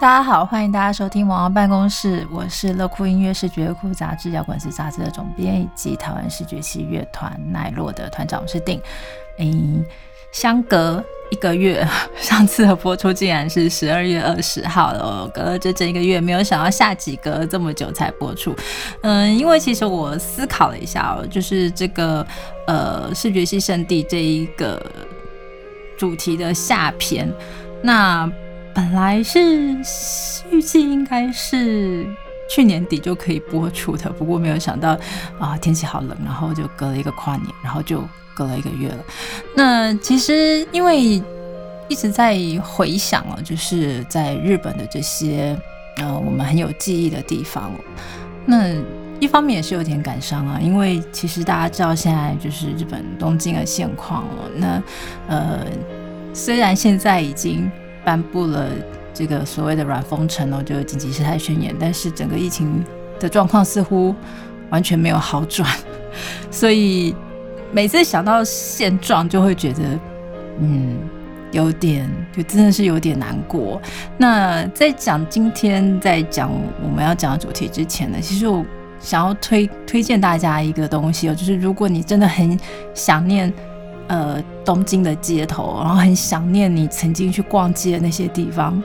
大家好，欢迎大家收听王王办公室，我是乐酷音乐视觉酷杂志摇滚史杂志的总编以及台湾视觉系乐团奈落的团长，我是定。嗯，相隔一个月，上次的播出竟然是十二月二十号了，隔了整整一个月，没有想到下几隔这么久才播出。嗯，因为其实我思考了一下哦，就是这个呃视觉系圣地这一个主题的下篇，那。本来是预计应该是去年底就可以播出的，不过没有想到啊天气好冷，然后就隔了一个跨年，然后就隔了一个月了。那其实因为一直在回想了，就是在日本的这些呃我们很有记忆的地方，那一方面也是有点感伤啊，因为其实大家知道现在就是日本东京的现况哦，那呃虽然现在已经。颁布了这个所谓的软封城哦，就紧急事态宣言，但是整个疫情的状况似乎完全没有好转，所以每次想到现状，就会觉得嗯，有点就真的是有点难过。那在讲今天在讲我们要讲的主题之前呢，其实我想要推推荐大家一个东西哦，就是如果你真的很想念。呃，东京的街头，然后很想念你曾经去逛街的那些地方。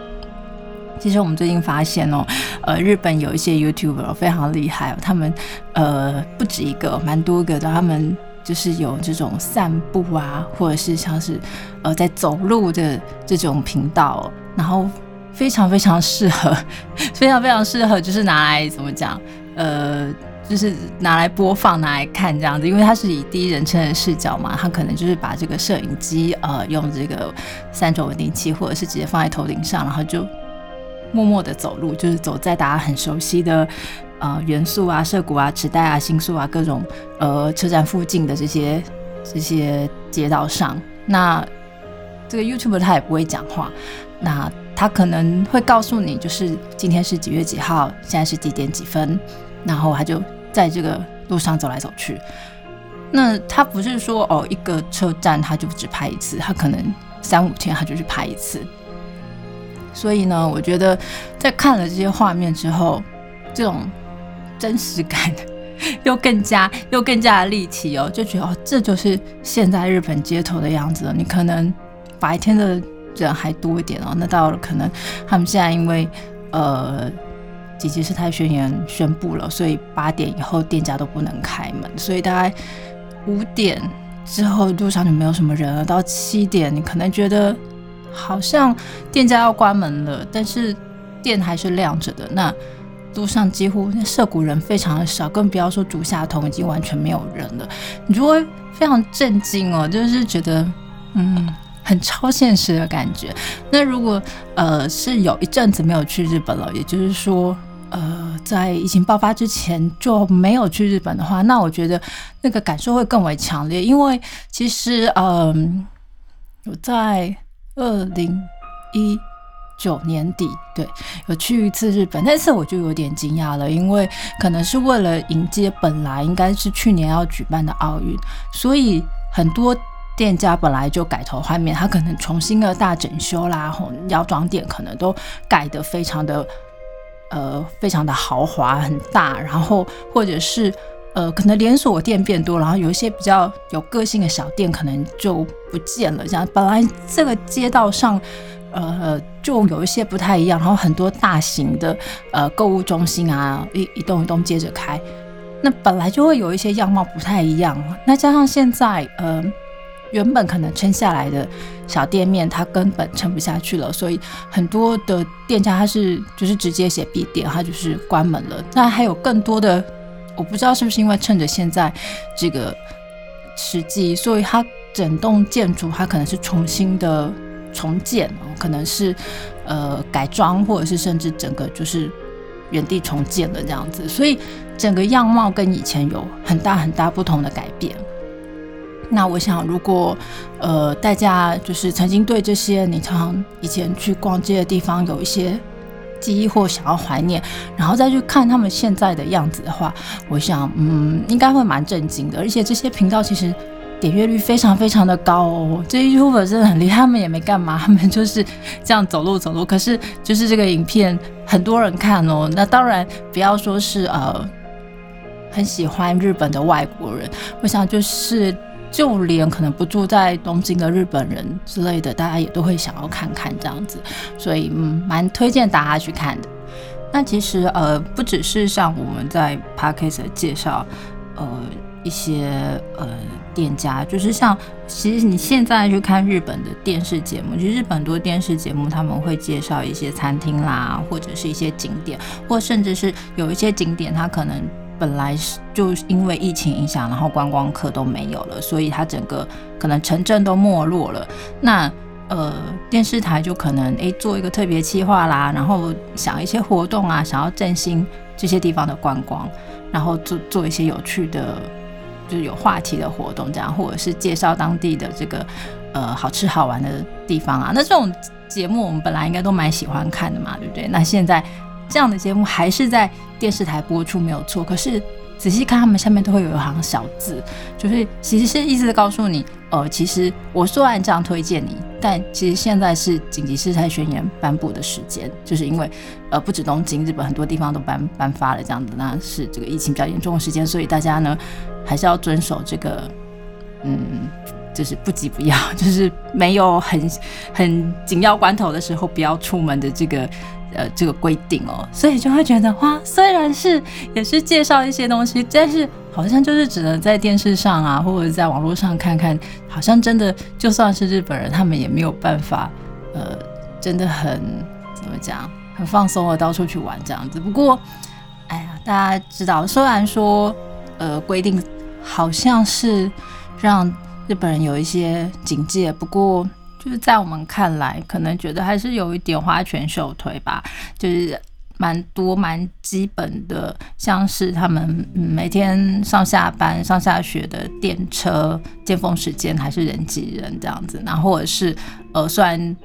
其实我们最近发现哦，呃，日本有一些 YouTuber 非常厉害，他们呃不止一个，蛮多个的，他们就是有这种散步啊，或者是像是呃在走路的这种频道，然后非常非常适合，非常非常适合，就是拿来怎么讲，呃。就是拿来播放、拿来看这样子，因为它是以第一人称的视角嘛，它可能就是把这个摄影机呃用这个三轴稳定器，或者是直接放在头顶上，然后就默默的走路，就是走在大家很熟悉的呃元素啊、涩谷啊、池袋啊、新宿啊各种呃车站附近的这些这些街道上。那这个 YouTube 他也不会讲话，那他可能会告诉你，就是今天是几月几号，现在是几点几分。然后他就在这个路上走来走去。那他不是说哦，一个车站他就只拍一次，他可能三五天他就去拍一次。所以呢，我觉得在看了这些画面之后，这种真实感 又更加又更加的立体哦，就觉得哦，这就是现在日本街头的样子了。你可能白天的人还多一点哦，那到了可能他们现在因为呃。紧急事态宣言宣布了，所以八点以后店家都不能开门，所以大概五点之后路上就没有什么人了。到七点，你可能觉得好像店家要关门了，但是店还是亮着的。那路上几乎涉谷人非常的少，更不要说竹下通已经完全没有人了。你就会非常震惊哦，就是觉得嗯，很超现实的感觉。那如果呃是有一阵子没有去日本了，也就是说。呃，在疫情爆发之前就没有去日本的话，那我觉得那个感受会更为强烈，因为其实，嗯，我在二零一九年底对有去一次日本，那次我就有点惊讶了，因为可能是为了迎接本来应该是去年要举办的奥运，所以很多店家本来就改头换面，他可能重新的大整修啦，后药妆店可能都改得非常的。呃，非常的豪华很大，然后或者是呃，可能连锁店变多，然后有一些比较有个性的小店可能就不见了。这样本来这个街道上，呃，就有一些不太一样，然后很多大型的呃购物中心啊，一一栋一栋接着开，那本来就会有一些样貌不太一样。那加上现在，呃。原本可能撑下来的小店面，它根本撑不下去了，所以很多的店家它是就是直接写闭店，它就是关门了。那还有更多的，我不知道是不是因为趁着现在这个时机，所以它整栋建筑它可能是重新的重建，可能是呃改装，或者是甚至整个就是原地重建的这样子，所以整个样貌跟以前有很大很大不同的改变。那我想，如果呃大家就是曾经对这些你常常以前去逛街的地方有一些记忆或想要怀念，然后再去看他们现在的样子的话，我想嗯应该会蛮震惊的。而且这些频道其实点阅率非常非常的高哦。这 YouTube 真的很厉害，他们也没干嘛，他们就是这样走路走路。可是就是这个影片很多人看哦。那当然不要说是呃很喜欢日本的外国人，我想就是就连可能不住在东京的日本人之类的，大家也都会想要看看这样子。所以嗯，蛮推荐大家去看的。那其实呃，不只是像我们在 Podcast 介绍，呃，一些呃店家，就是像其实你现在去看日本的电视节目，其实日本多电视节目他们会介绍一些餐厅啦，或者是一些景点，或甚至是有一些景点，它可能本来是就因为疫情影响，然后观光客都没有了，所以它整个可能城镇都没落了。那呃，电视台就可能诶做一个特别企划啦，然后想一些活动啊，想要振兴这些地方的观光，然后做做一些有趣的，就是有话题的活动这样，或者是介绍当地的这个呃好吃好玩的地方啊。那这种节目我们本来应该都蛮喜欢看的嘛，对不对？那现在这样的节目还是在电视台播出没有错，可是。仔细看，他们下面都会有一行小字，就是其实是意思告诉你，呃，其实我虽然这样推荐你，但其实现在是紧急事态宣言颁布的时间，就是因为呃，不止东京，日本很多地方都颁颁发了这样子，那是这个疫情比较严重的时间，所以大家呢还是要遵守这个，嗯，就是不急不要，就是没有很很紧要关头的时候不要出门的这个。呃，这个规定哦，所以就会觉得哇，虽然是也是介绍一些东西，但是好像就是只能在电视上啊，或者在网络上看看，好像真的就算是日本人，他们也没有办法，呃，真的很怎么讲，很放松的到处去玩这样子。不过，哎呀，大家知道，虽然说呃规定好像是让日本人有一些警戒，不过。就是在我们看来，可能觉得还是有一点花拳绣腿吧，就是蛮多蛮基本的，像是他们每天上下班、上下学的电车尖峰时间还是人挤人这样子，然后或者是呃，虽然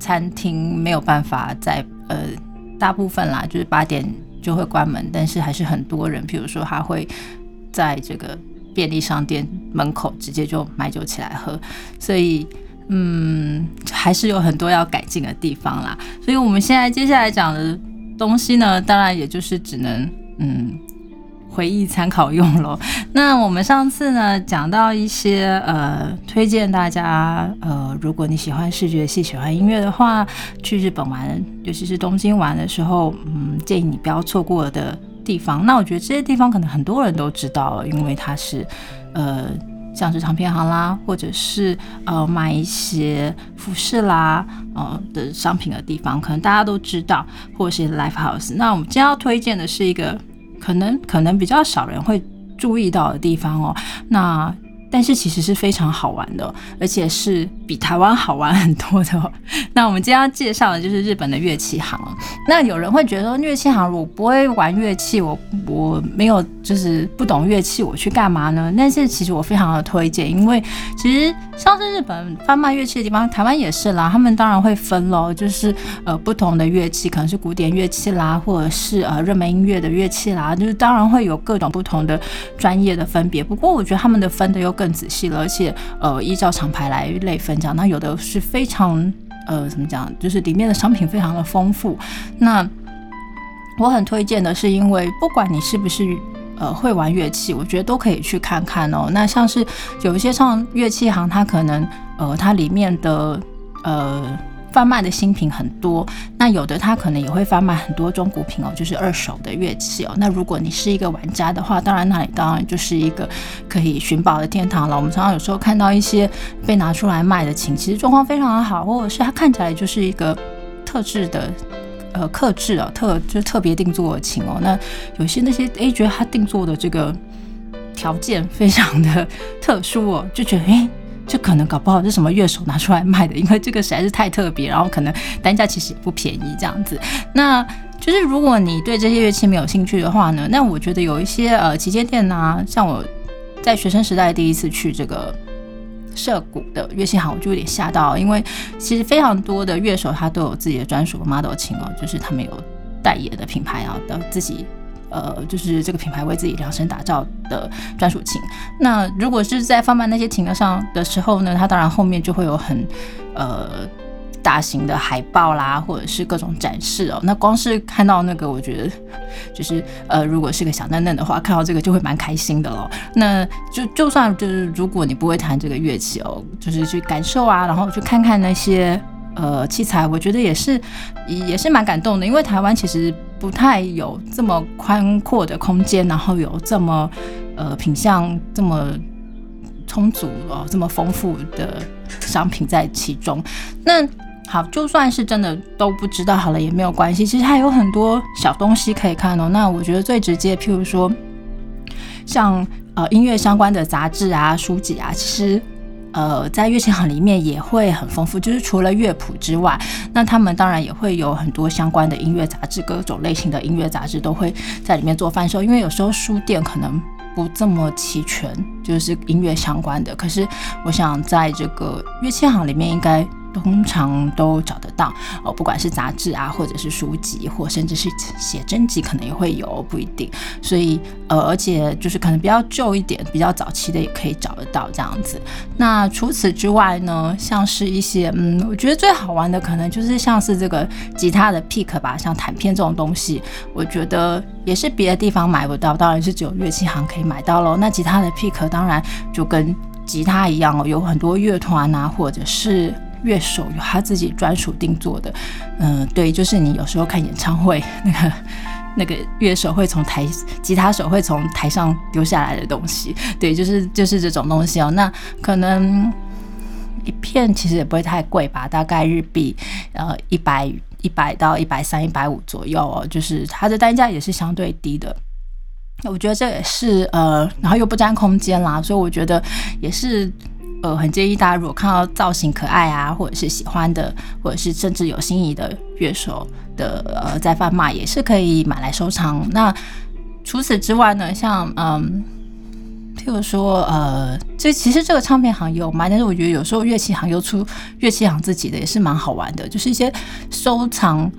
餐厅没有办法在呃大部分啦，就是八点就会关门，但是还是很多人，比如说他会在这个便利商店门口直接就买酒起来喝，所以。嗯，还是有很多要改进的地方啦，所以我们现在接下来讲的东西呢，当然也就是只能嗯回忆参考用咯。那我们上次呢讲到一些呃推荐大家呃，如果你喜欢视觉系、喜欢音乐的话，去日本玩，尤其是东京玩的时候，嗯，建议你不要错过的地方。那我觉得这些地方可能很多人都知道了，因为它是呃。像是唱片行啦，或者是呃买一些服饰啦，呃的商品的地方，可能大家都知道，或者是 live house。那我们今天要推荐的是一个可能可能比较少人会注意到的地方哦。那但是其实是非常好玩的，而且是比台湾好玩很多的。那我们今天要介绍的就是日本的乐器行。那有人会觉得说，乐器行我不会玩乐器，我我没有就是不懂乐器，我去干嘛呢？但是其实我非常的推荐，因为其实像是日本贩卖乐器的地方，台湾也是啦。他们当然会分喽，就是呃不同的乐器，可能是古典乐器啦，或者是呃热门音乐的乐器啦，就是当然会有各种不同的专业的分别。不过我觉得他们的分的又更。仔细了，而且呃，依照厂牌来类分这样。那有的是非常呃，怎么讲，就是里面的商品非常的丰富。那我很推荐的是，因为不管你是不是呃会玩乐器，我觉得都可以去看看哦。那像是有一些上乐器行，它可能呃，它里面的呃。贩卖的新品很多，那有的他可能也会贩卖很多中古品哦，就是二手的乐器哦。那如果你是一个玩家的话，当然那里当然就是一个可以寻宝的天堂了。我们常常有时候看到一些被拿出来卖的琴，其实状况非常的好，或者是它看起来就是一个特制的，呃，克制哦，特就特别定做的琴哦。那有些那些诶，觉得他定做的这个条件非常的 特殊哦，就觉得诶。就可能搞不好是什么乐手拿出来卖的，因为这个实在是太特别，然后可能单价其实也不便宜这样子。那就是如果你对这些乐器没有兴趣的话呢，那我觉得有一些呃旗舰店呐，像我在学生时代第一次去这个涉谷的乐器行，我就有点吓到，因为其实非常多的乐手他都有自己的专属 model 琴哦，就是他们有代言的品牌啊，的自己呃，就是这个品牌为自己量身打造的专属琴。那如果是在贩卖那些琴上的时候呢，它当然后面就会有很呃。大型的海报啦，或者是各种展示哦，那光是看到那个，我觉得就是呃，如果是个小嫩嫩的话，看到这个就会蛮开心的咯。那就就算就是如果你不会弹这个乐器哦，就是去感受啊，然后去看看那些呃器材，我觉得也是也是蛮感动的。因为台湾其实不太有这么宽阔的空间，然后有这么呃品相这么充足哦，这么丰富的商品在其中。那好，就算是真的都不知道好了也没有关系。其实还有很多小东西可以看哦。那我觉得最直接，譬如说像呃音乐相关的杂志啊、书籍啊，其实呃在乐器行里面也会很丰富。就是除了乐谱之外，那他们当然也会有很多相关的音乐杂志，各种类型的音乐杂志都会在里面做贩售。因为有时候书店可能不这么齐全，就是音乐相关的。可是我想在这个乐器行里面应该。通常都找得到哦，不管是杂志啊，或者是书籍，或甚至是写真集，可能也会有，不一定。所以呃，而且就是可能比较旧一点、比较早期的也可以找得到这样子。那除此之外呢，像是一些嗯，我觉得最好玩的可能就是像是这个吉他的 pick 吧，像弹片这种东西，我觉得也是别的地方买不到，当然是只有乐器行可以买到喽。那吉他的 pick 当然就跟吉他一样哦，有很多乐团啊，或者是乐手有他自己专属定做的，嗯，对，就是你有时候看演唱会，那个那个乐手会从台，吉他手会从台上丢下来的东西，对，就是就是这种东西哦。那可能一片其实也不会太贵吧，大概日币呃一百一百到一百三、一百五左右哦，就是它的单价也是相对低的。我觉得这也是呃，然后又不占空间啦，所以我觉得也是。呃，很建议大家如果看到造型可爱啊，或者是喜欢的，或者是甚至有心仪的乐手的呃在贩卖，也是可以买来收藏。那除此之外呢，像嗯，譬如说呃，这其实这个唱片行也有卖，但是我觉得有时候乐器行又出乐器行自己的也是蛮好玩的，就是一些收藏。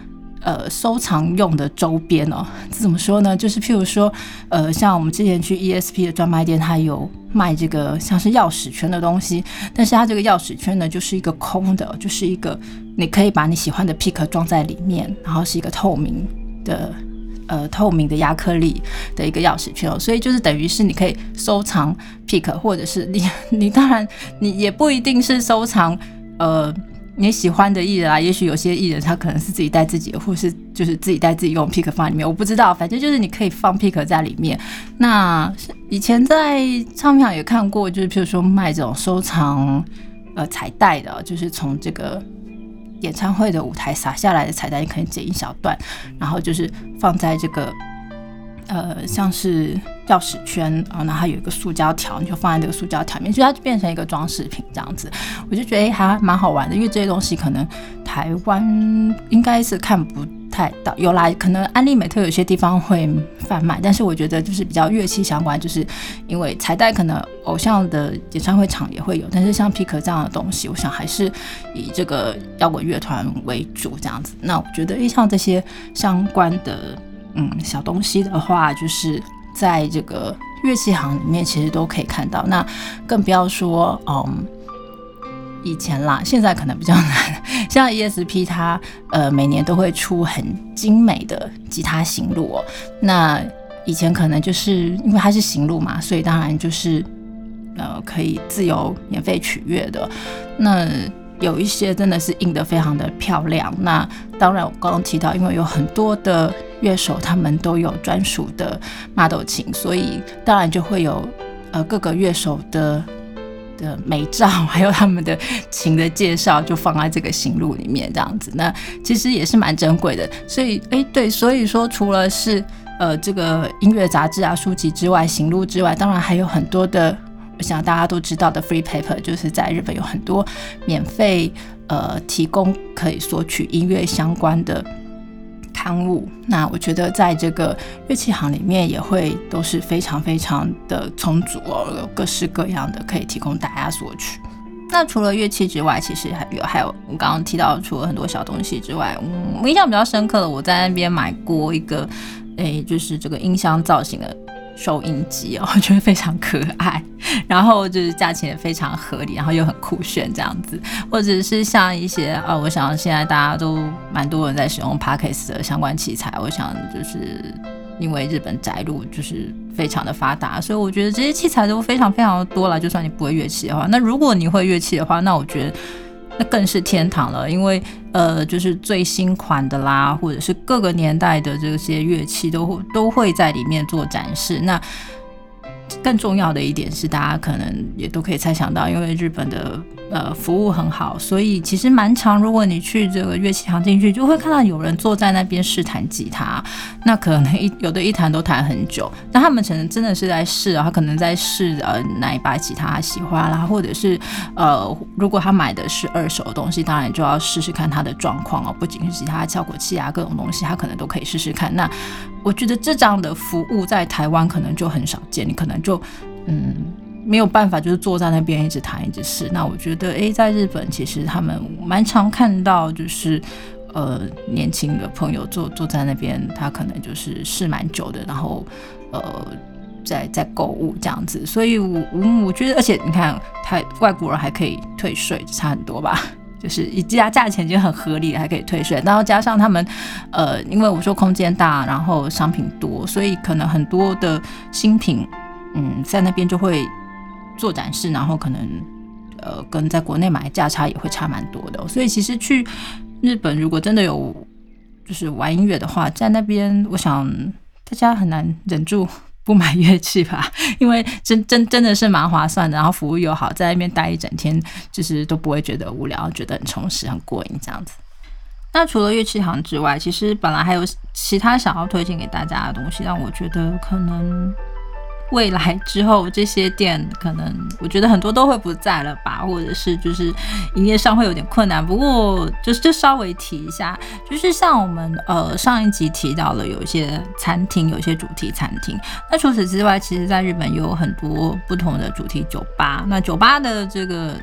呃，收藏用的周边哦，怎么说呢？就是譬如说，呃，像我们之前去 ESP 的专卖店，它有卖这个像是钥匙圈的东西，但是它这个钥匙圈呢，就是一个空的，就是一个你可以把你喜欢的 pick 装在里面，然后是一个透明的，呃，透明的亚克力的一个钥匙圈哦，所以就是等于是你可以收藏 pick，或者是你你当然你也不一定是收藏，呃。你喜欢的艺人啊，也许有些艺人他可能是自己带自己的，或是就是自己带自己用 pick 放里面，我不知道，反正就是你可以放 pick 在里面。那以前在唱片行也看过，就是譬如说卖这种收藏呃彩带的，就是从这个演唱会的舞台撒下来的彩带，你可以剪一小段，然后就是放在这个。呃，像是钥匙圈啊，然后有一个塑胶条，你就放在这个塑胶条里面，就它就变成一个装饰品这样子。我就觉得还蛮好玩的，因为这些东西可能台湾应该是看不太到，有来可能安利美特有些地方会贩卖，但是我觉得就是比较乐器相关，就是因为彩带可能偶像的演唱会场也会有，但是像皮壳这样的东西，我想还是以这个摇滚乐团为主这样子。那我觉得像这些相关的。嗯，小东西的话，就是在这个乐器行里面，其实都可以看到。那更不要说，嗯，以前啦，现在可能比较难。像 ESP，它呃每年都会出很精美的吉他行路哦。那以前可能就是因为它是行路嘛，所以当然就是呃可以自由免费取悦的。那有一些真的是印得非常的漂亮。那当然，我刚刚提到，因为有很多的乐手，他们都有专属的 model 琴，所以当然就会有呃各个乐手的 的美照，还有他们的琴的介绍，就放在这个行录里面这样子。那其实也是蛮珍贵的。所以，哎，对，所以说除了是呃这个音乐杂志啊、书籍之外，行录之外，当然还有很多的。我想大家都知道的 free paper，就是在日本有很多免费呃提供可以索取音乐相关的刊物。那我觉得在这个乐器行里面也会都是非常非常的充足哦，有各式各样的可以提供大家索取。那除了乐器之外，其实还有还有我刚刚提到除了很多小东西之外，嗯，我印象比较深刻的，我在那边买过一个诶，就是这个音箱造型的收音机哦，我觉得非常可爱，然后就是价钱也非常合理，然后又很酷炫这样子，或者是像一些呃，我想现在大家都蛮多人在使用 Parkes 的相关器材，我想就是因为日本宅路就是非常的发达，所以我觉得这些器材都非常非常的多了。就算你不会乐器的话，那如果你会乐器的话，那我觉得。那更是天堂了，因为呃，就是最新款的啦，或者是各个年代的这些乐器都会都会在里面做展示。那更重要的一点是，大家可能也都可以猜想到，因为日本的。呃，服务很好，所以其实蛮长。如果你去这个乐器行进去，就会看到有人坐在那边试弹吉他。那可能一有的一弹都弹很久，那他们可能真的是在试啊，他可能在试呃哪一把吉他喜欢啦，或者是呃，如果他买的是二手的东西，当然就要试试看他的状况哦。不仅是吉他效果器啊，各种东西他可能都可以试试看。那我觉得这样的服务在台湾可能就很少见，你可能就嗯。没有办法，就是坐在那边一直谈一直试。那我觉得，诶，在日本其实他们蛮常看到，就是呃年轻的朋友坐坐在那边，他可能就是试蛮久的，然后呃在在购物这样子。所以，我我觉得，而且你看，他外国人还可以退税，差很多吧？就是一加价钱就很合理，还可以退税。然后加上他们呃，因为我说空间大，然后商品多，所以可能很多的新品，嗯，在那边就会。做展示，然后可能呃跟在国内买价差也会差蛮多的，所以其实去日本如果真的有就是玩音乐的话，在那边我想大家很难忍住不买乐器吧，因为真真真的是蛮划算的，然后服务又好，在那边待一整天就是都不会觉得无聊，觉得很充实、很过瘾这样子。那除了乐器行之外，其实本来还有其他想要推荐给大家的东西，让我觉得可能。未来之后，这些店可能我觉得很多都会不在了吧，或者是就是营业上会有点困难。不过就是就稍微提一下，就是像我们呃上一集提到了有一些餐厅，有一些主题餐厅。那除此之外，其实在日本也有很多不同的主题酒吧。那酒吧的这个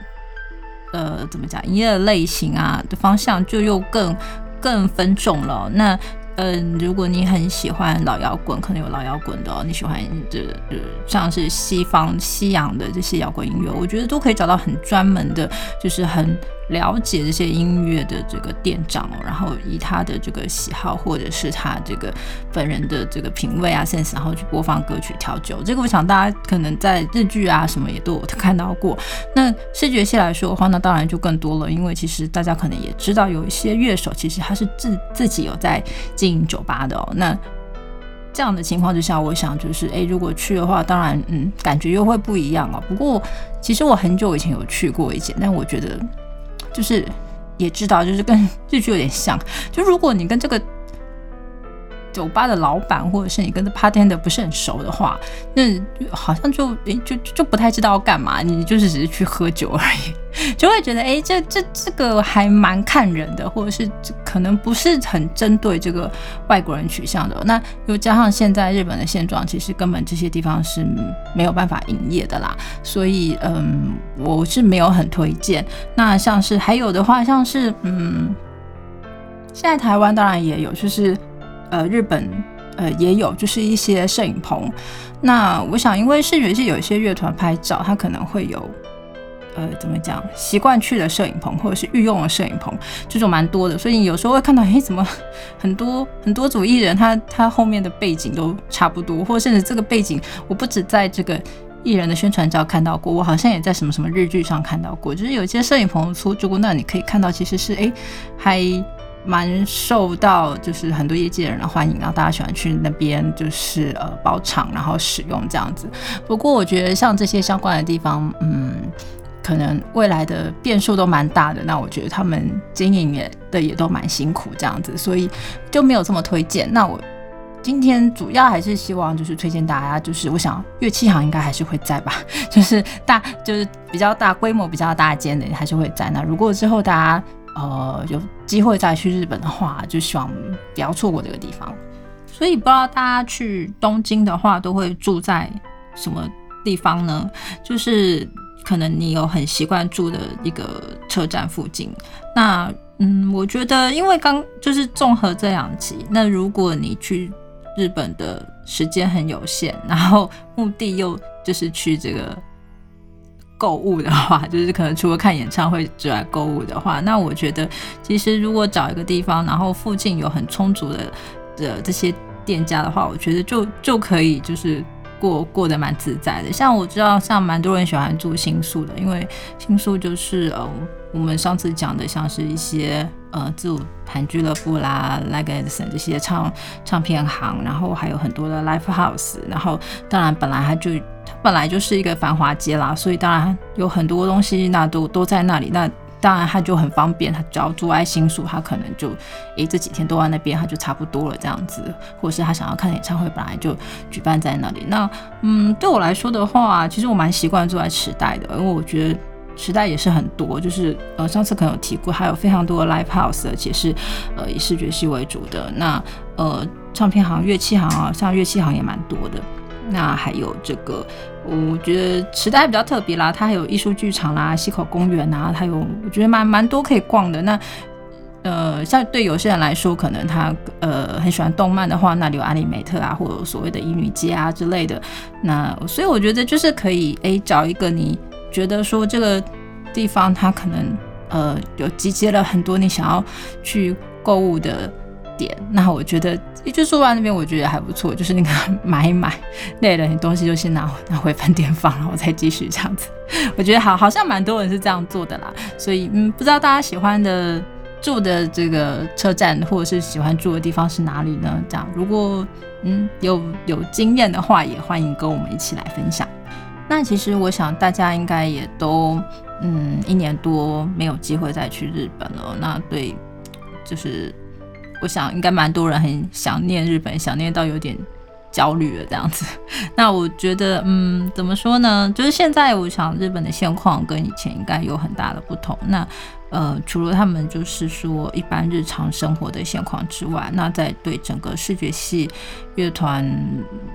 呃怎么讲，营业类型啊的方向就又更更分众了。那嗯，如果你很喜欢老摇滚，可能有老摇滚的哦；你喜欢这呃像是西方西洋的这些摇滚音乐，我觉得都可以找到很专门的，就是很。了解这些音乐的这个店长，然后以他的这个喜好或者是他这个本人的这个品味啊 sense，然后去播放歌曲调酒。这个我想大家可能在日剧啊什么也都有看到过。那视觉系来说的话，那当然就更多了，因为其实大家可能也知道有一些乐手其实他是自自己有在经营酒吧的哦。那这样的情况之下，我想就是，诶，如果去的话，当然嗯，感觉又会不一样哦。不过其实我很久以前有去过一间，但我觉得。就是也知道，就是跟 日剧有点像。就如果你跟这个酒吧的老板，或者是你跟这 party 的不是很熟的话，那好像就诶就就不太知道要干嘛。你就是只是去喝酒而已。就会觉得，哎，这这这个还蛮看人的，或者是可能不是很针对这个外国人取向的。那又加上现在日本的现状，其实根本这些地方是没有办法营业的啦。所以，嗯，我是没有很推荐。那像是还有的话，像是嗯，现在台湾当然也有，就是呃，日本呃也有，就是一些摄影棚。那我想，因为视觉系有一些乐团拍照，它可能会有。呃，怎么讲？习惯去的摄影棚，或者是御用的摄影棚，这种蛮多的。所以你有时候会看到，哎，怎么很多 很多组艺人，他他后面的背景都差不多，或甚至这个背景，我不止在这个艺人的宣传照看到过，我好像也在什么什么日剧上看到过。就是有些摄影棚出出过，那你可以看到，其实是哎，还蛮受到就是很多业界人的欢迎，然后大家喜欢去那边就是呃包场，然后使用这样子。不过我觉得像这些相关的地方，嗯。可能未来的变数都蛮大的，那我觉得他们经营也的也都蛮辛苦这样子，所以就没有这么推荐。那我今天主要还是希望就是推荐大家，就是我想乐器行应该还是会在吧，就是大就是比较大规模、比较大间的还是会在。那如果之后大家呃有机会再去日本的话，就希望不要错过这个地方。所以不知道大家去东京的话，都会住在什么地方呢？就是。可能你有很习惯住的一个车站附近，那嗯，我觉得因为刚就是综合这两集，那如果你去日本的时间很有限，然后目的又就是去这个购物的话，就是可能除了看演唱会之外，购物的话，那我觉得其实如果找一个地方，然后附近有很充足的的这些店家的话，我觉得就就可以就是过过得蛮自在的。像我知道，像蛮多人喜欢住新宿的，因为新宿就是呃。我们上次讲的像是一些呃自盘俱乐部啦，Legacy 这些唱唱片行，然后还有很多的 Live House，然后当然本来它就它本来就是一个繁华街啦，所以当然有很多东西那都都在那里，那当然他就很方便，他只要住在新宿，他可能就诶这几天都在那边，他就差不多了这样子，或者是他想要看演唱会，本来就举办在那里。那嗯对我来说的话，其实我蛮习惯住在池袋的，因为我觉得。时代也是很多，就是呃上次可能有提过，还有非常多的 live house，而且是呃以视觉系为主的。那呃唱片行、乐器行啊，像乐器行也蛮多的。那还有这个，我觉得时代比较特别啦，它还有艺术剧场啦、溪口公园啊，它有我觉得蛮蛮多可以逛的。那呃像对有些人来说，可能他呃很喜欢动漫的话，那里有阿里美特啊，或者所谓的乙女街啊之类的。那所以我觉得就是可以诶找一个你。觉得说这个地方它可能呃有集结了很多你想要去购物的那我觉得一直住完那边，我觉得还不错。就是那个 买一买累了，你东西就先拿拿回饭店放，然后再继续这样子。我觉得好好像蛮多人是这样做的啦。所以嗯，不知道大家喜欢的住的这个车站或者是喜欢住的地方是哪里呢？这样如果嗯有有经验的话，也欢迎跟我们一起来分享。那其实我想大家应该也都，嗯，一年多没有机会再去日本了。那对，就是我想应该蛮多人很想念日本，想念到有点焦虑了这样子。那我觉得，嗯，怎么说呢？就是现在我想日本的现况跟以前应该有很大的不同。那呃，除了他们就是说一般日常生活的现况之外，那在对整个视觉系乐团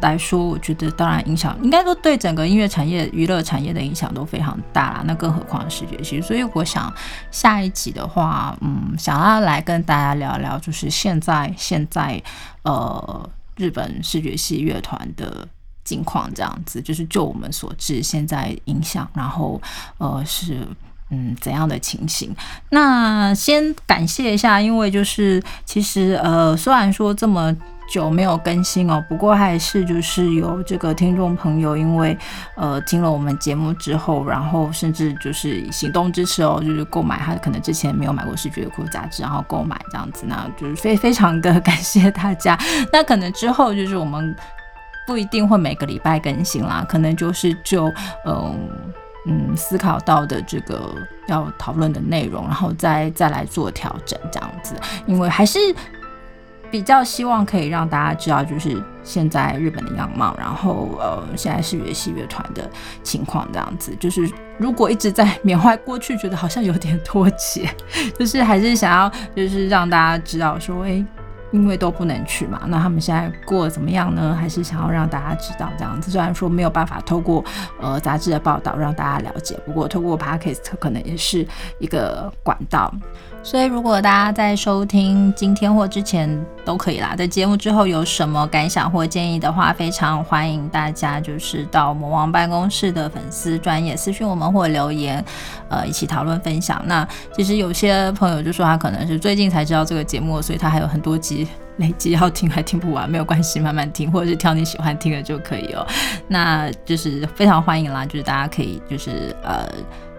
来说，我觉得当然影响应该说对整个音乐产业、娱乐产业的影响都非常大啦。那更何况视觉系，所以我想下一集的话，嗯，想要来跟大家聊聊，就是现在现在呃日本视觉系乐团的境况这样子，就是就我们所知，现在影响，然后呃是。嗯，怎样的情形？那先感谢一下，因为就是其实呃，虽然说这么久没有更新哦，不过还是就是有这个听众朋友，因为呃听了我们节目之后，然后甚至就是行动支持哦，就是购买他可能之前没有买过视觉库杂志，然后购买这样子，那就是非非常的感谢大家。那可能之后就是我们不一定会每个礼拜更新啦，可能就是就嗯。嗯，思考到的这个要讨论的内容，然后再再来做调整，这样子，因为还是比较希望可以让大家知道，就是现在日本的样貌，然后呃，现在是乐系乐团的情况，这样子，就是如果一直在缅怀过去，觉得好像有点脱节，就是还是想要就是让大家知道说，哎。因为都不能去嘛，那他们现在过得怎么样呢？还是想要让大家知道这样子。虽然说没有办法透过呃杂志的报道让大家了解，不过透过 podcast 可能也是一个管道。所以如果大家在收听今天或之前都可以啦，在节目之后有什么感想或建议的话，非常欢迎大家就是到魔王办公室的粉丝专业私讯我们或留言，呃，一起讨论分享。那其实有些朋友就说他可能是最近才知道这个节目，所以他还有很多集累积要听还听不完，没有关系，慢慢听，或者是挑你喜欢听的就可以哦。那就是非常欢迎啦，就是大家可以就是呃。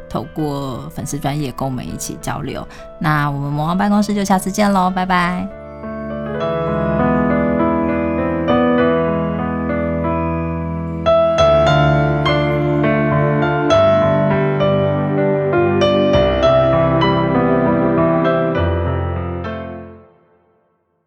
透过粉丝专业跟我们一起交流，那我们魔王办公室就下次见喽，拜拜。